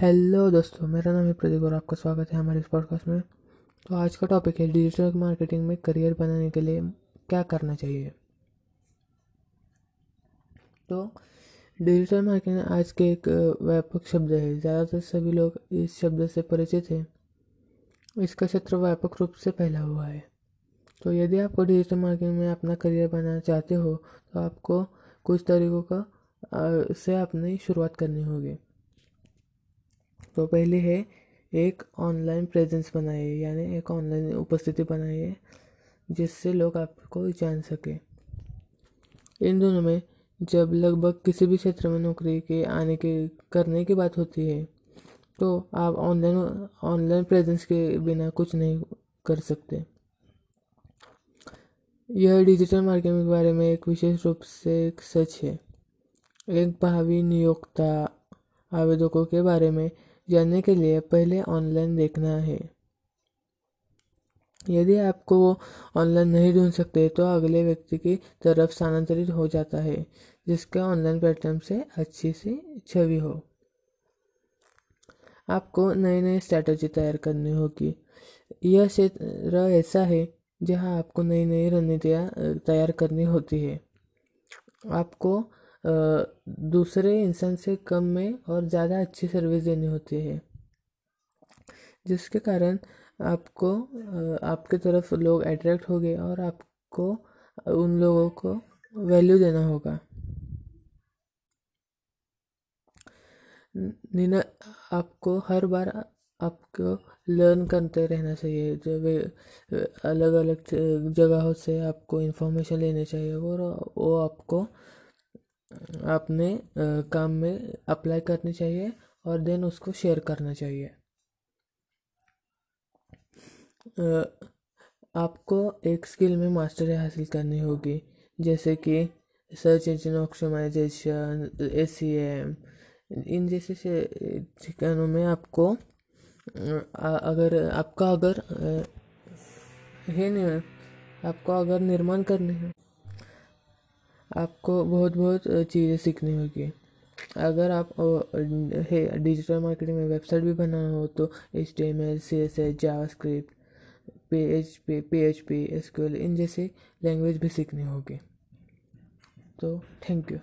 Hello दोस्तों, मेरा नाम है प्रदीप और आपका स्वागत है हमारे इस पॉडकास्ट में। तो आज का टॉपिक है डिजिटल मार्केटिंग में करियर बनाने के लिए क्या करना चाहिए? तो डिजिटल मार्केटिंग आज के एक व्यापक शब्द है। ज़्यादातर सभी लोग इस शब्द से परिचित हैं। इसका क्षेत्र व्यापक रूप से फैला हुआ है। तो यदि आपको डिजिटल मार्केटिंग में अपना करियर बनाना चाहते हो तो आपको कुछ तरीकों का से अपनी शुरुआत करनी होगी। तो पहले है एक ऑनलाइन प्रेजेंस बनाइए, यानी एक ऑनलाइन उपस्थिति बनाइए, जिससे लोग आपको जान सके। इन दोनों में जब लगभग किसी भी क्षेत्र में नौकरी के आने के, करने की बात होती है तो आप ऑनलाइन ऑनलाइन प्रेजेंस के बिना कुछ नहीं कर सकते। यह डिजिटल मार्केटिंग के बारे में एक विशेष रूप से एक सच है। एक भावी नियोक्ता आवेदकों के बारे में जानने के लिए पहले ऑनलाइन देखना है। यदि आपको वो ऑनलाइन नहीं ढूंढ सकते तो अगले व्यक्ति की तरफ़ स्थानांतरित हो जाता है, जिसका ऑनलाइन प्लेटफॉर्म से अच्छी सी छवि हो। आपको नई नई स्ट्रैटेजी तैयार करनी होगी। यह क्षेत्र ऐसा है, जहाँ आपको नई नई रणनीतियाँ तैयार करनी होती है। आपको दूसरे इंसान से कम में और ज़्यादा अच्छी सर्विस देनी होती है। जिसके कारण आपको आपके तरफ़ लोग अट्रैक्ट हो गए और आपको उन लोगों को वैल्यू देना होगा। नीना, आपको हर बार आपको लर्न करते रहना चाहिए। जो वे अलग अलग जगहों से आपको इन्फॉर्मेशन लेनी चाहिए और वो आपको अपने काम में अप्लाई करनी चाहिए और देन उसको शेयर करना चाहिए। आपको एक स्किल में मास्टरी हासिल करनी होगी, जैसे कि search engine optimisation A C M इन जैसे ठिकानों में आपको अगर आपका अगर है नहीं, आपको अगर निर्माण करने हैं आपको बहुत बहुत चीज़ें सीखनी होगी। अगर आप डिजिटल मार्केटिंग में वेबसाइट भी बनाना हो तो H T M L C S S JavaScript P H P P H P S Q L इन जैसे लैंग्वेज भी सीखनी होगी। तो थैंक यू